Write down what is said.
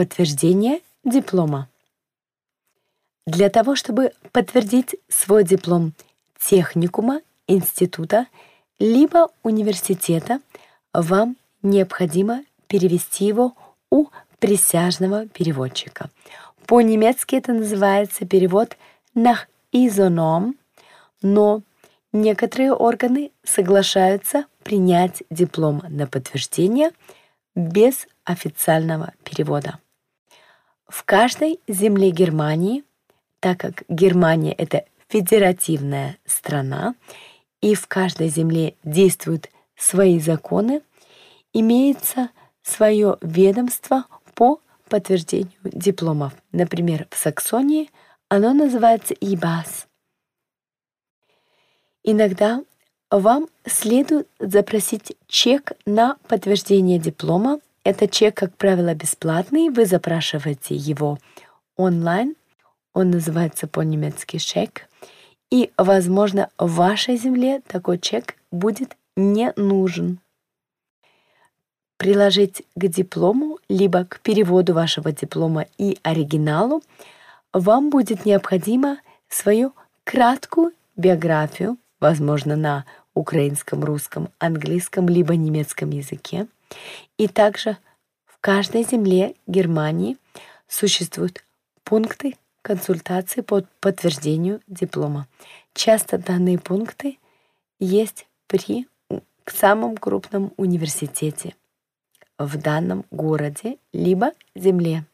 подтверждение диплома. Для того, чтобы подтвердить свой диплом техникума, института, либо университета, вам необходимо перевести его у присяжного переводчика. По-немецки это называется перевод nach isonom, но некоторые органы соглашаются принять диплом на подтверждение без официального перевода. В каждой земле Германии, так как Германия — это федеративная страна, и в каждой земле действуют свои законы, имеется свое ведомство по подтверждению дипломов. Например, в Саксонии оно называется ИБАС. Иногда вам следует запросить чек на подтверждение диплома. Этот чек, как правило, бесплатный. Вы запрашиваете его онлайн. Он называется по-немецки чек. И, возможно, в вашей земле такой чек будет не нужен. Приложить к диплому, либо к переводу вашего диплома и оригиналу вам будет необходимо свою краткую биографию, возможно, на украинском, русском, английском, либо немецком языке. И также в каждой земле Германии существуют пункты консультации по подтверждению диплома. Часто данные пункты есть при самом крупном университете в данном городе либо земле.